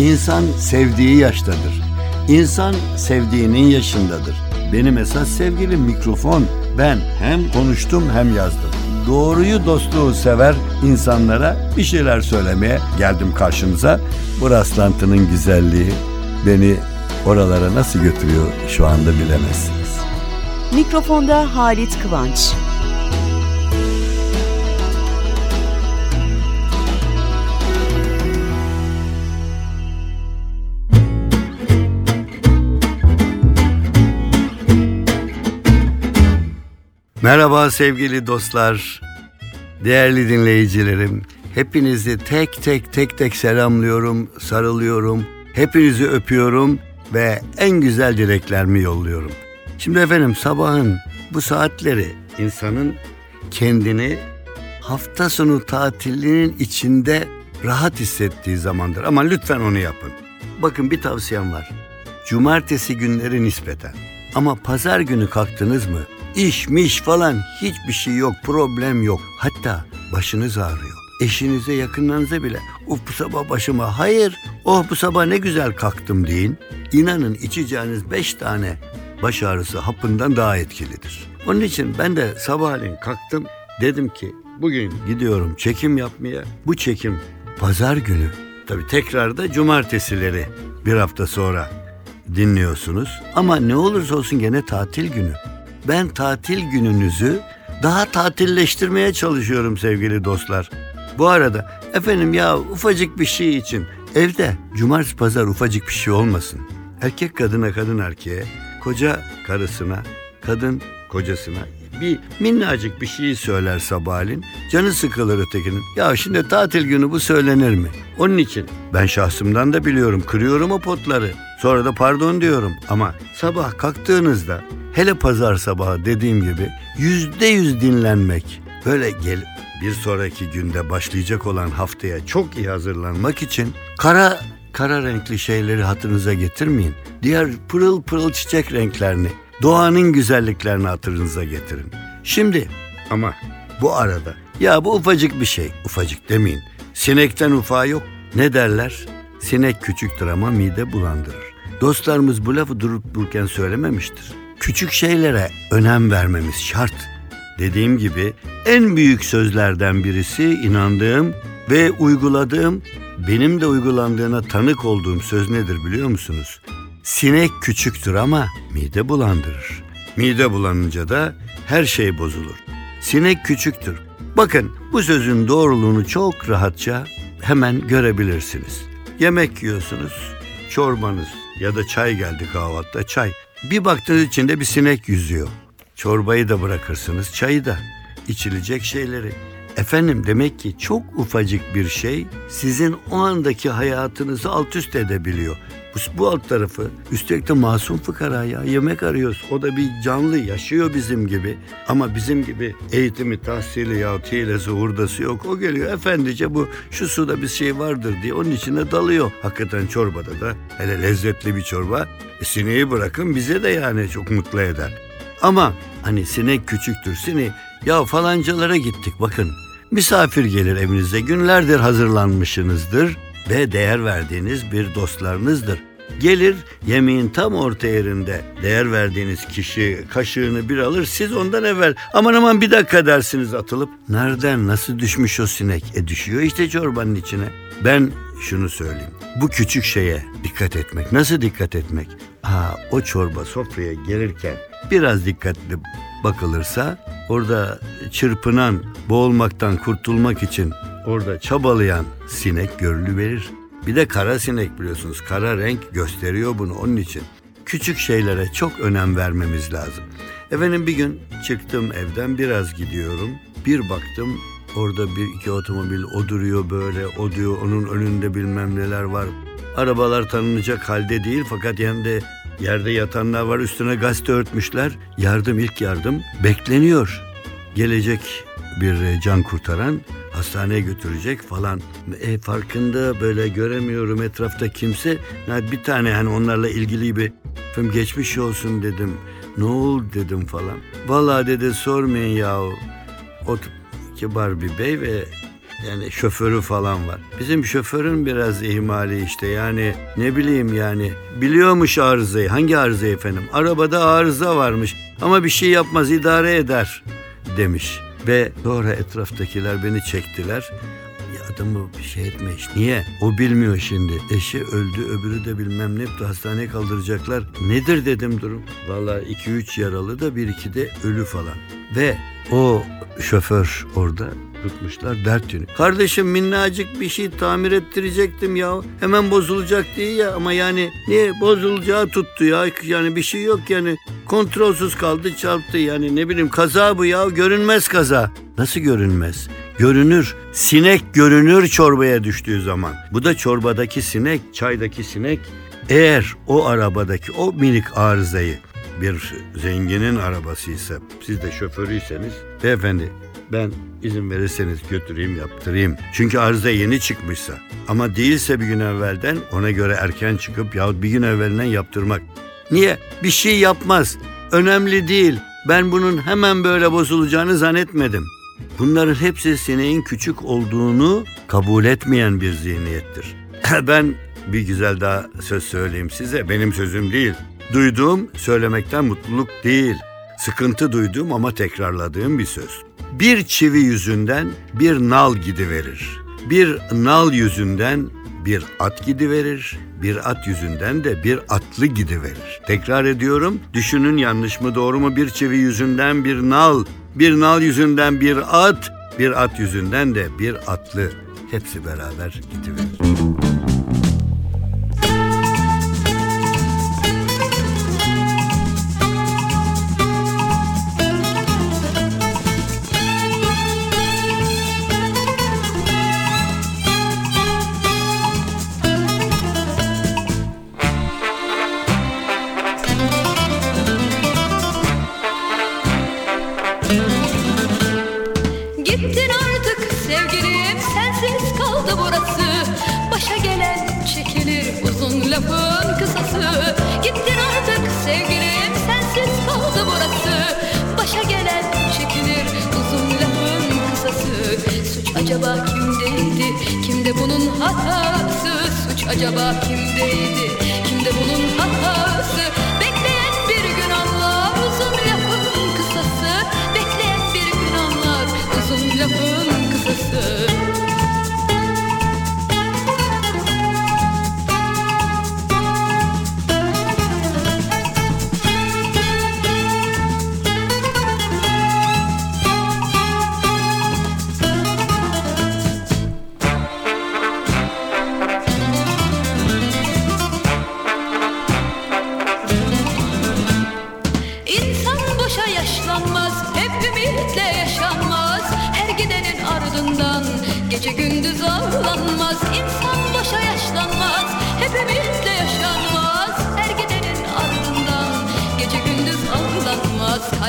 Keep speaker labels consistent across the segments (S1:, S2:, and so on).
S1: İnsan sevdiği yaştadır. İnsan sevdiğinin yaşındadır. Benim esas sevgilim mikrofon. Ben hem konuştum hem yazdım. Doğruyu dostluğu sever insanlara bir şeyler söylemeye geldim karşınıza. Bu rastlantının güzelliği beni oralara nasıl götürüyor şu anda bilemezsiniz.
S2: Mikrofonda Halit Kıvanç.
S1: Merhaba sevgili dostlar, değerli dinleyicilerim. Hepinizi tek tek tek tek selamlıyorum, sarılıyorum. Hepinizi öpüyorum ve en güzel dileklerimi yolluyorum. Şimdi efendim sabahın bu saatleri insanın kendini hafta sonu tatilinin içinde rahat hissettiği zamandır. Ama lütfen onu yapın. Bakın bir tavsiyem var. Cumartesi günleri nispeten. Ama pazar günü kalktınız mı? İş miş falan hiçbir şey yok, problem yok. Hatta başınız ağrıyor. Eşinize yakınlarınıza bile uf bu sabah başıma hayır oh bu sabah ne güzel kalktım deyin. İnanın içeceğiniz beş tane baş ağrısı hapından daha etkilidir. Onun için ben de sabahleyin kalktım dedim ki bugün gidiyorum çekim yapmaya. Bu çekim pazar günü tabii tekrar da cumartesileri bir hafta sonra dinliyorsunuz. Ama ne olursa olsun gene tatil günü. Ben tatil gününüzü daha tatilleştirmeye çalışıyorum sevgili dostlar. Bu arada efendim ya ufacık bir şey için evde cumartesi pazar ufacık bir şey olmasın. Erkek kadına kadın erkeğe, koca karısına, kadın kocasına bir minnacık bir şey söyler sabahleyin. Canı sıkılır ötekinin. Ya şimdi tatil günü bu söylenir mi? Onun için ben şahsımdan da biliyorum kırıyorum o potları. Sonra da pardon diyorum ama sabah kalktığınızda hele pazar sabahı dediğim gibi yüzde yüz dinlenmek böyle gel bir sonraki günde başlayacak olan haftaya çok iyi hazırlanmak için kara kara renkli şeyleri hatırınıza getirmeyin. Diğer pırıl pırıl çiçek renklerini, doğanın güzelliklerini hatırınıza getirin. Şimdi ama bu arada ya bu ufacık bir şey, ufacık demeyin. Sinekten ufağı yok. Ne derler? Sinek küçüktür ama mide bulandırır. Dostlarımız bu lafı durup dururken söylememiştir. Küçük şeylere önem vermemiz şart. Dediğim gibi en büyük sözlerden birisi inandığım ve uyguladığım, benim de uygulandığına tanık olduğum söz nedir biliyor musunuz? Sinek küçüktür ama mide bulandırır. Mide bulanınca da her şey bozulur. Sinek küçüktür. Bakın bu sözün doğruluğunu çok rahatça hemen görebilirsiniz. Yemek yiyorsunuz, çorbanız ya da çay geldi kahvaltıda çay. Bir baktınız içinde bir sinek yüzüyor. Çorbayı da bırakırsınız, çayı da, içilecek şeyleri. Efendim demek ki çok ufacık bir şey sizin o andaki hayatınızı alt üst edebiliyor. Bu, bu alt tarafı üstelik de masum fıkara ya yemek arıyoruz. O da bir canlı yaşıyor bizim gibi. Ama bizim gibi eğitimi, tahsili ya hilesi, hurdası yok. O geliyor efendice bu şu suda bir şey vardır diye onun içine dalıyor. Hakikaten çorbada da hele lezzetli bir çorba. E, sineği bırakın bize de yani çok mutlu eder. Ama hani sinek küçüktür sineği. Ya falancalara gittik bakın. Misafir gelir evinize günlerdir hazırlanmışsınızdır ve değer verdiğiniz bir dostlarınızdır. Gelir yemeğin tam orta yerinde değer verdiğiniz kişi kaşığını bir alır siz ondan evvel aman aman bir dakika dersiniz atılıp nereden nasıl düşmüş o sinek e düşüyor işte çorbanın içine. Ben şunu söyleyeyim bu küçük şeye dikkat etmek nasıl dikkat etmek? Ha o çorba sofraya gelirken biraz dikkatli bakılırsa orada çırpınan boğulmaktan kurtulmak için orada çabalayan sinek görülüverir. Bir de kara sinek biliyorsunuz. Kara renk gösteriyor bunu onun için. Küçük şeylere çok önem vermemiz lazım. Efendim bir gün çıktım evden biraz gidiyorum. Bir baktım orada bir iki otomobil o duruyor böyle o diyor onun önünde bilmem neler var. Arabalar tanınacak halde değil fakat yanında yerde yatanlar var üstüne gazete örtmüşler. Yardım ilk yardım bekleniyor. Gelecek bir can kurtaran hastaneye götürecek falan. E, farkında böyle göremiyorum etrafta kimse. Yani bir tane hani onlarla ilgili bir film geçmiş olsun dedim. Ne oldu dedim falan. Vallahi dedi sormayın yahu. O kibar bir bey ve yani şoförü falan var. Bizim şoförün biraz ihmali işte yani ne bileyim yani biliyormuş arızayı. Hangi arızayı efendim? Arabada arıza varmış ama bir şey yapmaz idare eder demiş. Ve sonra etraftakiler beni çektiler. Adamı bir şey etmiş. Niye? O bilmiyor şimdi. Eşi öldü, öbürü de bilmem ne yaptı. Hastaneye kaldıracaklar. Nedir dedim durum. Vallahi 2-3 yaralı da bir iki de ölü falan. Ve o şoför orada tutmuşlar dert yönü. Kardeşim minnacık bir şey tamir ettirecektim ya. Hemen bozulacak diye ya ama yani niye bozulacağı tuttu ya. Yani bir şey yok yani. Kontrolsüz kaldı çarptı yani ne bileyim kaza bu ya görünmez kaza. Nasıl görünmez? Görünür. Sinek görünür çorbaya düştüğü zaman. Bu da çorbadaki sinek, çaydaki sinek. Eğer o arabadaki o minik arızayı bir zenginin arabasıysa, siz de şoförüyseniz, beyefendi ben izin verirseniz götüreyim yaptırayım. Çünkü arıza yeni çıkmışsa ama değilse bir gün evvelden ona göre erken çıkıp yahut bir gün evvelinden yaptırmak. Niye? Bir şey yapmaz. Önemli değil. Ben bunun hemen böyle bozulacağını zannetmedim. Bunların hepsi sineğin küçük olduğunu kabul etmeyen bir zihniyettir. ben bir güzel daha söz söyleyeyim size. Benim sözüm değil. Duyduğum söylemekten mutluluk değil. Sıkıntı duyduğum ama tekrarladığım bir söz. Bir çivi yüzünden bir nal gidiverir. Bir nal yüzünden bir at gidiverir. Bir at yüzünden de bir atlı gidiverir. Tekrar ediyorum. Düşünün yanlış mı doğru mu? Bir çivi yüzünden bir nal, bir nal yüzünden bir at, bir at yüzünden de bir atlı. Hepsi beraber gidiverir.
S3: Hatası Suç acaba kimdeydi? Kimde bunun hatası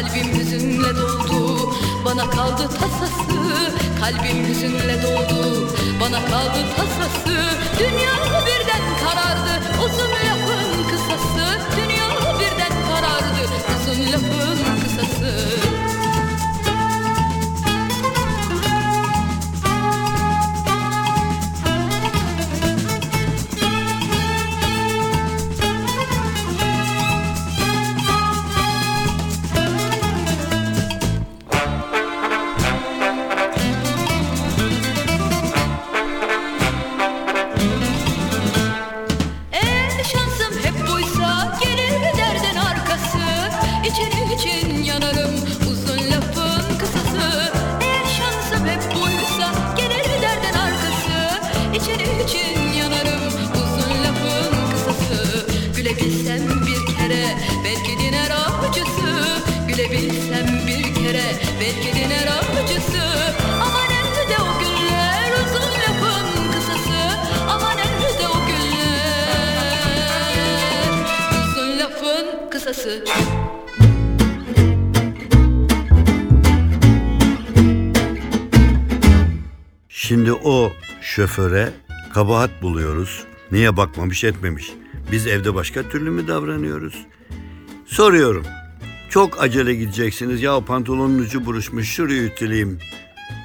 S3: Kalbim hüzünle doldu, bana kaldı tasası. Kalbim hüzünle doldu, bana kaldı tasası. Dünya birden karardı, uzun lafın kısası. Dünya birden karardı, uzun lafın kısası. O
S1: şoföre kabahat buluyoruz. Niye bakmamış etmemiş. Biz evde başka türlü mü davranıyoruz? Soruyorum. Çok acele gideceksiniz. Ya pantolonun ucu buruşmuş şurayı ütüleyeyim.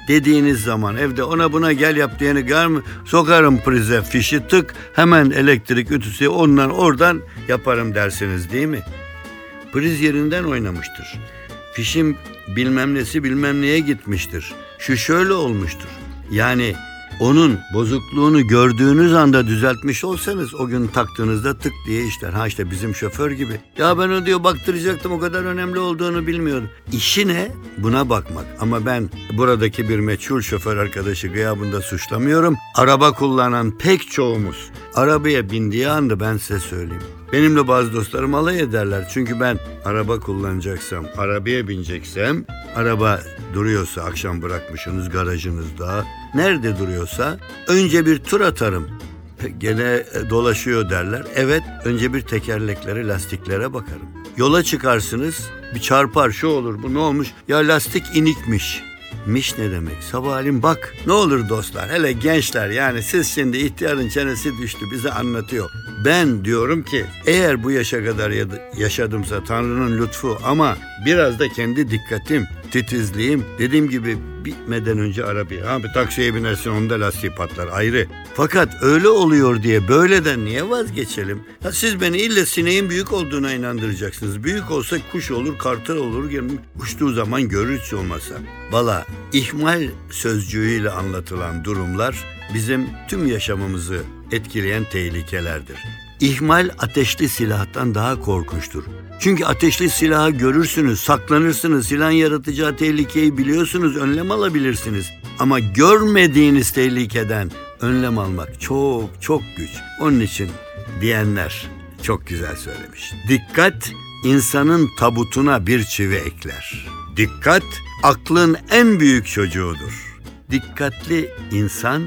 S1: dediğiniz zaman evde ona buna gel yap diyeni gel mi? Sokarım prize fişi tık hemen elektrik ütüsü ondan oradan yaparım dersiniz değil mi? Priz yerinden oynamıştır. Fişim bilmem nesi bilmem neye gitmiştir. Şu şöyle olmuştur. Yani onun bozukluğunu gördüğünüz anda düzeltmiş olsanız o gün taktığınızda tık diye işler. Ha işte bizim şoför gibi. Ya ben o diyor baktıracaktım o kadar önemli olduğunu bilmiyordum. İşi ne? Buna bakmak. Ama ben buradaki bir meçhul şoför arkadaşı gıyabında suçlamıyorum. Araba kullanan pek çoğumuz arabaya bindiği anda ben size söyleyeyim. Benimle bazı dostlarım alay ederler. Çünkü ben araba kullanacaksam, arabaya bineceksem, araba duruyorsa akşam bırakmışsınız garajınızda, nerede duruyorsa önce bir tur atarım. Gene dolaşıyor derler. Evet, önce bir tekerleklere, lastiklere bakarım. Yola çıkarsınız, bir çarpar, şu olur, bu ne olmuş? Ya lastik inikmiş. Miş ne demek? Sabahleyin bak. Ne olur dostlar hele gençler yani siz şimdi ihtiyarın çenesi düştü bize anlatıyor. Ben diyorum ki eğer bu yaşa kadar yaşadımsa Tanrı'nın lütfu ama biraz da kendi dikkatim, titizliğim dediğim gibi bitmeden önce arabaya. Ha bir taksiye binersin onda lastiği patlar ayrı. Fakat öyle oluyor diye böyleden niye vazgeçelim? Ha siz beni ille sineğin büyük olduğuna inandıracaksınız. Büyük olsa kuş olur, kartal olur. Uçtuğu zaman görür hiç olmasa. Valla ihmal sözcüğüyle anlatılan durumlar bizim tüm yaşamımızı etkileyen tehlikelerdir. İhmal ateşli silahtan daha korkunçtur. Çünkü ateşli silahı görürsünüz, saklanırsınız, silahın yaratacağı tehlikeyi biliyorsunuz, önlem alabilirsiniz. Ama görmediğiniz tehlikeden önlem almak çok çok güç. Onun için diyenler çok güzel söylemiş. Dikkat insanın tabutuna bir çivi ekler. Dikkat aklın en büyük çocuğudur. Dikkatli insan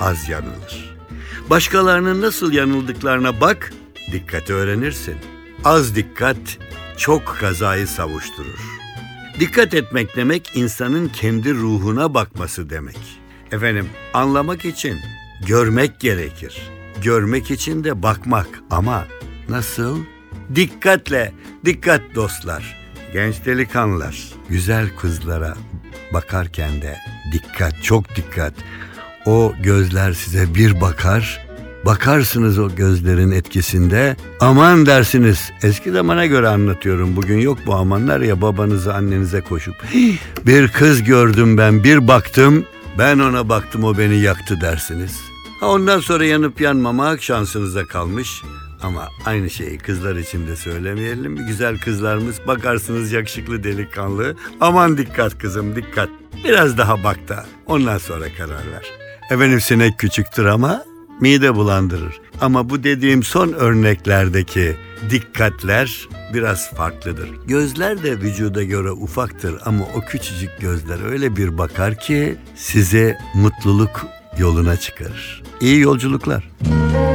S1: az yanılır. Başkalarının nasıl yanıldıklarına bak, dikkati öğrenirsin. Az dikkat çok kazayı savuşturur. Dikkat etmek demek insanın kendi ruhuna bakması demek. Efendim anlamak için görmek gerekir. Görmek için de bakmak ama nasıl? Dikkatle, dikkat dostlar. Genç delikanlılar, güzel kızlara bakarken de dikkat, çok dikkat. O gözler size bir bakar, bakarsınız o gözlerin etkisinde aman dersiniz. Eski zamana göre anlatıyorum. Bugün yok bu amanlar ya babanıza annenize koşup bir kız gördüm ben bir baktım ben ona baktım o beni yaktı dersiniz. Ha ondan sonra yanıp yanmamak şansınıza kalmış. Ama aynı şeyi kızlar için de söylemeyelim. Güzel kızlarımız bakarsınız yakışıklı delikanlı. Aman dikkat kızım dikkat. Biraz daha bak da ondan sonra karar ver. Efendim sinek küçüktür ama mide bulandırır. Ama bu dediğim son örneklerdeki dikkatler biraz farklıdır. Gözler de vücuda göre ufaktır ama o küçücük gözler öyle bir bakar ki size mutluluk yoluna çıkarır. İyi yolculuklar.
S4: gece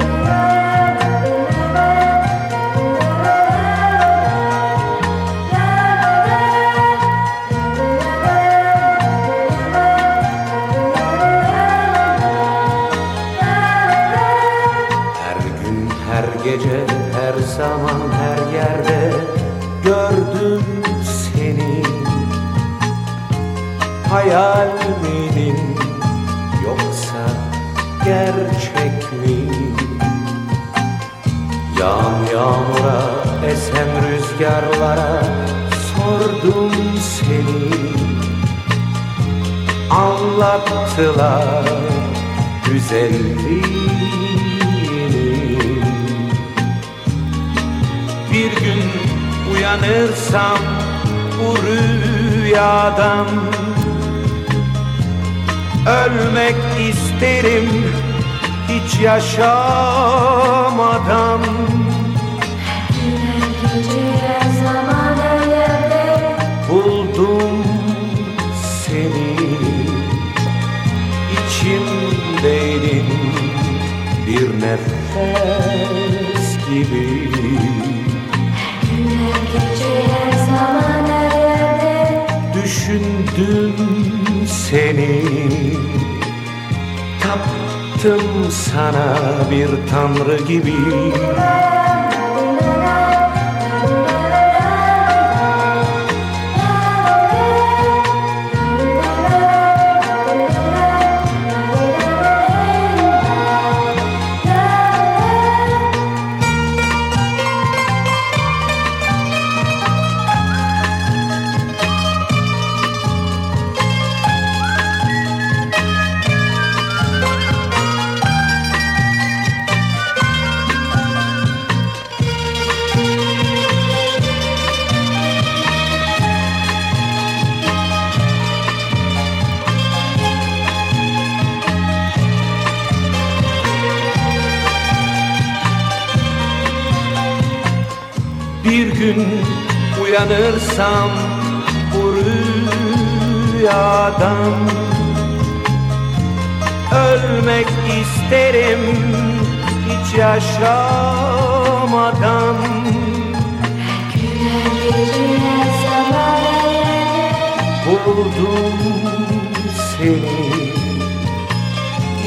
S4: rüzgarlara sordum seni. Anlattılar güzelliği bir gün uyanırsam bu rüyadan Ölmek isterim hiç yaşamadan bir nefes gibi.
S5: Gece her zaman her yerde
S4: Düşündüm seni Taptım sana bir tanrı gibi uyanırsam bu rüyadan Ölmek isterim hiç yaşamadan.
S5: Güler yerde
S4: Buldum seni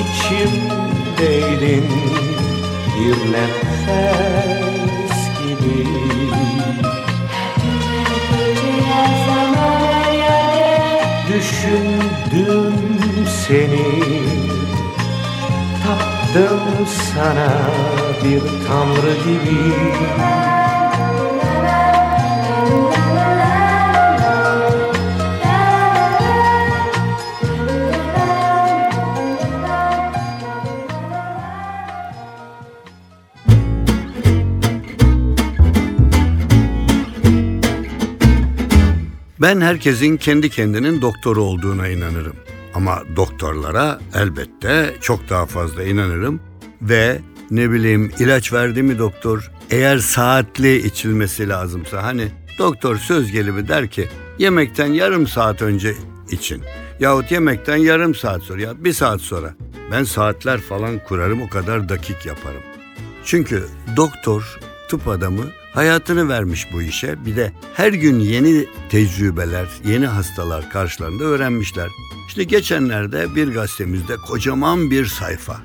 S4: içimdeydin bir nefes gibi Düşündüm seni. Taptım sana bir tanrı gibi
S1: Ben herkesin kendi kendinin doktoru olduğuna inanırım. Ama doktorlara elbette çok daha fazla inanırım ve ne bileyim ilaç verdi mi doktor eğer saatli içilmesi lazımsa hani doktor söz gelimi der ki yemekten yarım saat önce için yahut yemekten yarım saat sonra ya bir saat sonra ben saatler falan kurarım o kadar dakik yaparım. Çünkü doktor, tıp adamı hayatını vermiş bu işe. Bir de her gün yeni tecrübeler, yeni hastalar karşılarında öğrenmişler. İşte geçenlerde bir gazetemizde kocaman bir sayfa.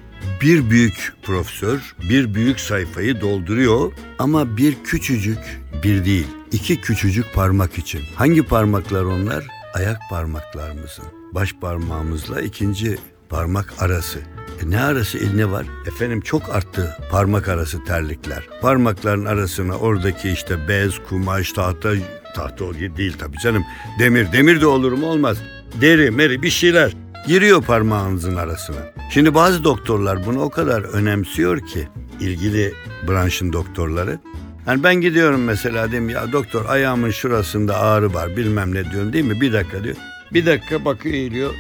S1: Bir büyük profesör bir büyük sayfayı dolduruyor ama bir küçücük bir değil iki küçücük parmak için. Hangi parmaklar onlar? Ayak parmaklarımızın. Baş parmağımızla ikinci parmak arası. E ne arası el ne var? Efendim çok arttı parmak arası terlikler. Parmakların arasına oradaki işte bez, kumaş, tahta, tahta değil tabii canım. Demir, demir de olur mu olmaz. Deri, meri bir şeyler giriyor parmağınızın arasına. Şimdi bazı doktorlar bunu o kadar önemsiyor ki ilgili branşın doktorları. Yani ben gidiyorum mesela diyeyim ya doktor ayağımın şurasında ağrı var bilmem ne diyorum değil mi? Bir dakika diyor. Bir dakika bakıyor eğiliyor.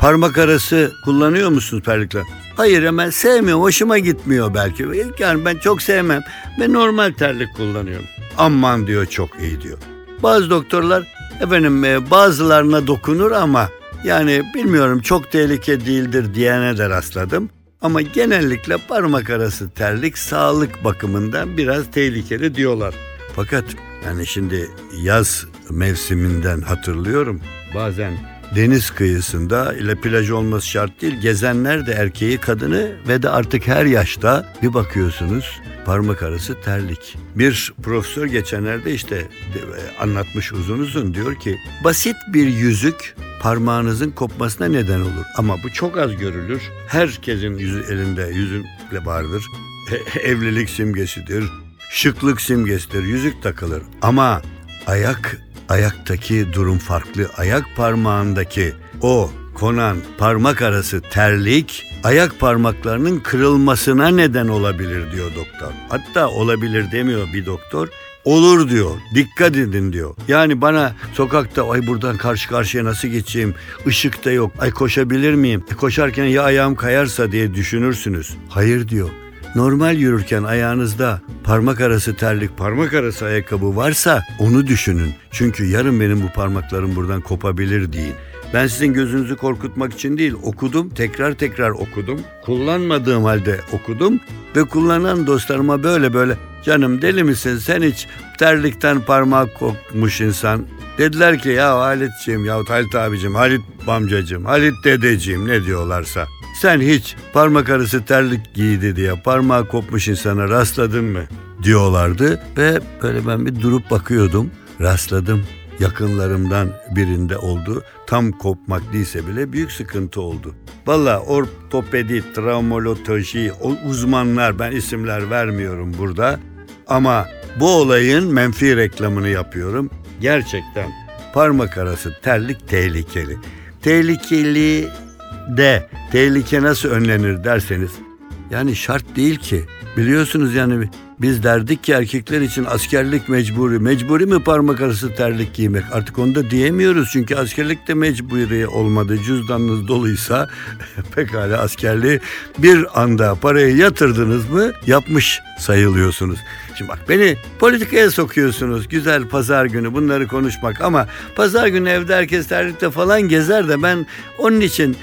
S1: Parmak arası kullanıyor musunuz terlikler? Hayır hemen sevmiyorum. Hoşuma gitmiyor belki. İlk yani ben çok sevmem. Ben normal terlik kullanıyorum. Aman diyor çok iyi diyor. Bazı doktorlar efendim e, bazılarına dokunur ama yani bilmiyorum çok tehlike değildir diyene de rastladım. Ama genellikle parmak arası terlik sağlık bakımından biraz tehlikeli diyorlar. Fakat yani şimdi yaz mevsiminden hatırlıyorum. Bazen deniz kıyısında ile plaj olması şart değil. Gezenler de erkeği kadını ve de artık her yaşta bir bakıyorsunuz parmak arası terlik. Bir profesör geçenlerde işte de- anlatmış uzun uzun diyor ki basit bir yüzük parmağınızın kopmasına neden olur. Ama bu çok az görülür. Herkesin yüzü elinde yüzükle vardır. E- evlilik simgesidir. Şıklık simgesidir. Yüzük takılır. Ama ayak ayaktaki durum farklı. Ayak parmağındaki o konan parmak arası terlik ayak parmaklarının kırılmasına neden olabilir diyor doktor. Hatta olabilir demiyor bir doktor. Olur diyor. Dikkat edin diyor. Yani bana sokakta ay buradan karşı karşıya nasıl geçeyim? Işık da yok. Ay koşabilir miyim? E, koşarken ya ayağım kayarsa diye düşünürsünüz. Hayır diyor. Normal yürürken ayağınızda parmak arası terlik, parmak arası ayakkabı varsa onu düşünün. Çünkü yarın benim bu parmaklarım buradan kopabilir deyin. Ben sizin gözünüzü korkutmak için değil okudum, tekrar tekrar okudum. Kullanmadığım halde okudum ve kullanan dostlarıma böyle böyle canım deli misin sen hiç terlikten parmak kokmuş insan. Dediler ki ya Halit'ciğim yahut Halit abicim, Halit amcacığım, Halit dedeciğim ne diyorlarsa. Sen hiç parmak arası terlik giydi diye parmağı kopmuş insana rastladın mı? Diyorlardı ve böyle ben bir durup bakıyordum. Rastladım. Yakınlarımdan birinde oldu. Tam kopmak değilse bile büyük sıkıntı oldu. Valla ortopedi, travmoloji, uzmanlar ben isimler vermiyorum burada. Ama bu olayın menfi reklamını yapıyorum. Gerçekten parmak arası terlik tehlikeli. Tehlikeli de tehlike nasıl önlenir derseniz yani şart değil ki. Biliyorsunuz yani Biz derdik ki erkekler için askerlik mecburi. Mecburi mi parmak arası terlik giymek? Artık onu da diyemiyoruz çünkü askerlik de mecburi olmadı. Cüzdanınız doluysa pekala askerliği bir anda parayı yatırdınız mı yapmış sayılıyorsunuz. Şimdi bak beni politikaya sokuyorsunuz. Güzel pazar günü bunları konuşmak ama pazar günü evde herkes terlikte falan gezer de ben onun için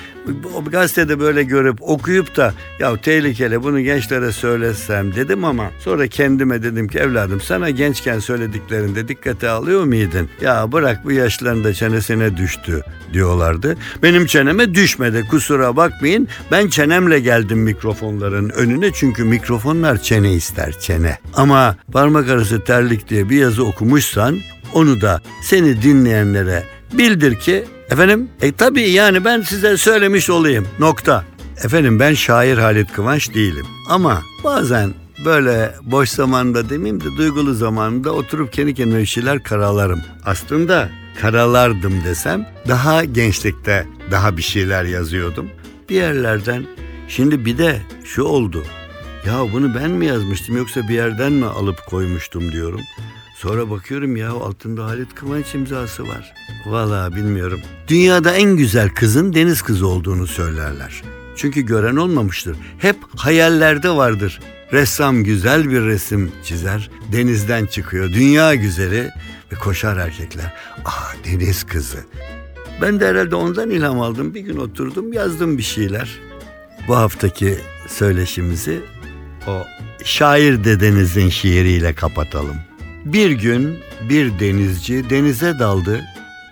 S1: o gazetede böyle görüp okuyup da ya tehlikeli bunu gençlere söylesem dedim ama sonra kendime dedim ki evladım sana gençken söylediklerinde dikkate alıyor muydun? Ya bırak bu yaşlarında çenesine düştü diyorlardı. Benim çeneme düşmedi kusura bakmayın. Ben çenemle geldim mikrofonların önüne çünkü mikrofonlar çene ister çene. Ama parmak arası terlik diye bir yazı okumuşsan onu da seni dinleyenlere bildir ki efendim e tabii yani ben size söylemiş olayım nokta. Efendim ben şair Halit Kıvanç değilim ama bazen böyle boş zamanda demeyeyim de duygulu zamanında oturup kendi kendime şeyler karalarım. Aslında karalardım desem daha gençlikte daha bir şeyler yazıyordum. Bir yerlerden şimdi bir de şu oldu. Ya bunu ben mi yazmıştım yoksa bir yerden mi alıp koymuştum diyorum. Sonra bakıyorum ya altında Halit Kıvanç imzası var. Vallahi bilmiyorum. Dünyada en güzel kızın deniz kızı olduğunu söylerler. Çünkü gören olmamıştır. Hep hayallerde vardır. Ressam güzel bir resim çizer, denizden çıkıyor. Dünya güzeli ve koşar erkekler. Ah deniz kızı. Ben de herhalde ondan ilham aldım. Bir gün oturdum yazdım bir şeyler. Bu haftaki söyleşimizi o şair dedenizin şiiriyle kapatalım. Bir gün bir denizci denize daldı,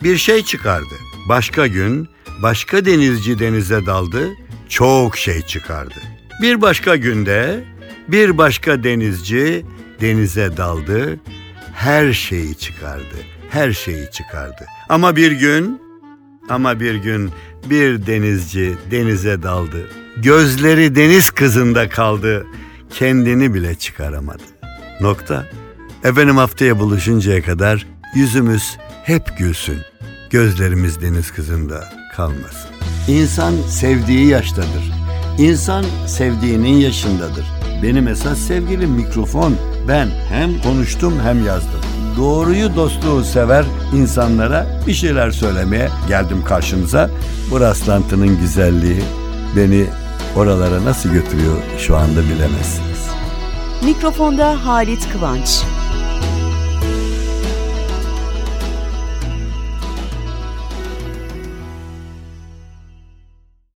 S1: bir şey çıkardı. Başka gün başka denizci denize daldı, çok şey çıkardı. Bir başka günde bir başka denizci denize daldı, her şeyi çıkardı. Her şeyi çıkardı. Ama bir gün ama bir gün bir denizci denize daldı. Gözleri deniz kızında kaldı. Kendini bile çıkaramadı. Nokta. Efendim haftaya buluşuncaya kadar yüzümüz hep gülsün. Gözlerimiz deniz kızında kalmasın. İnsan sevdiği yaştadır. İnsan sevdiğinin yaşındadır. Benim esas sevgilim mikrofon. Ben hem konuştum hem yazdım. Doğruyu dostluğu sever insanlara bir şeyler söylemeye geldim karşınıza. Bu rastlantının güzelliği beni oralara nasıl götürüyor şu anda bilemezsiniz.
S2: Mikrofonda Halit Kıvanç.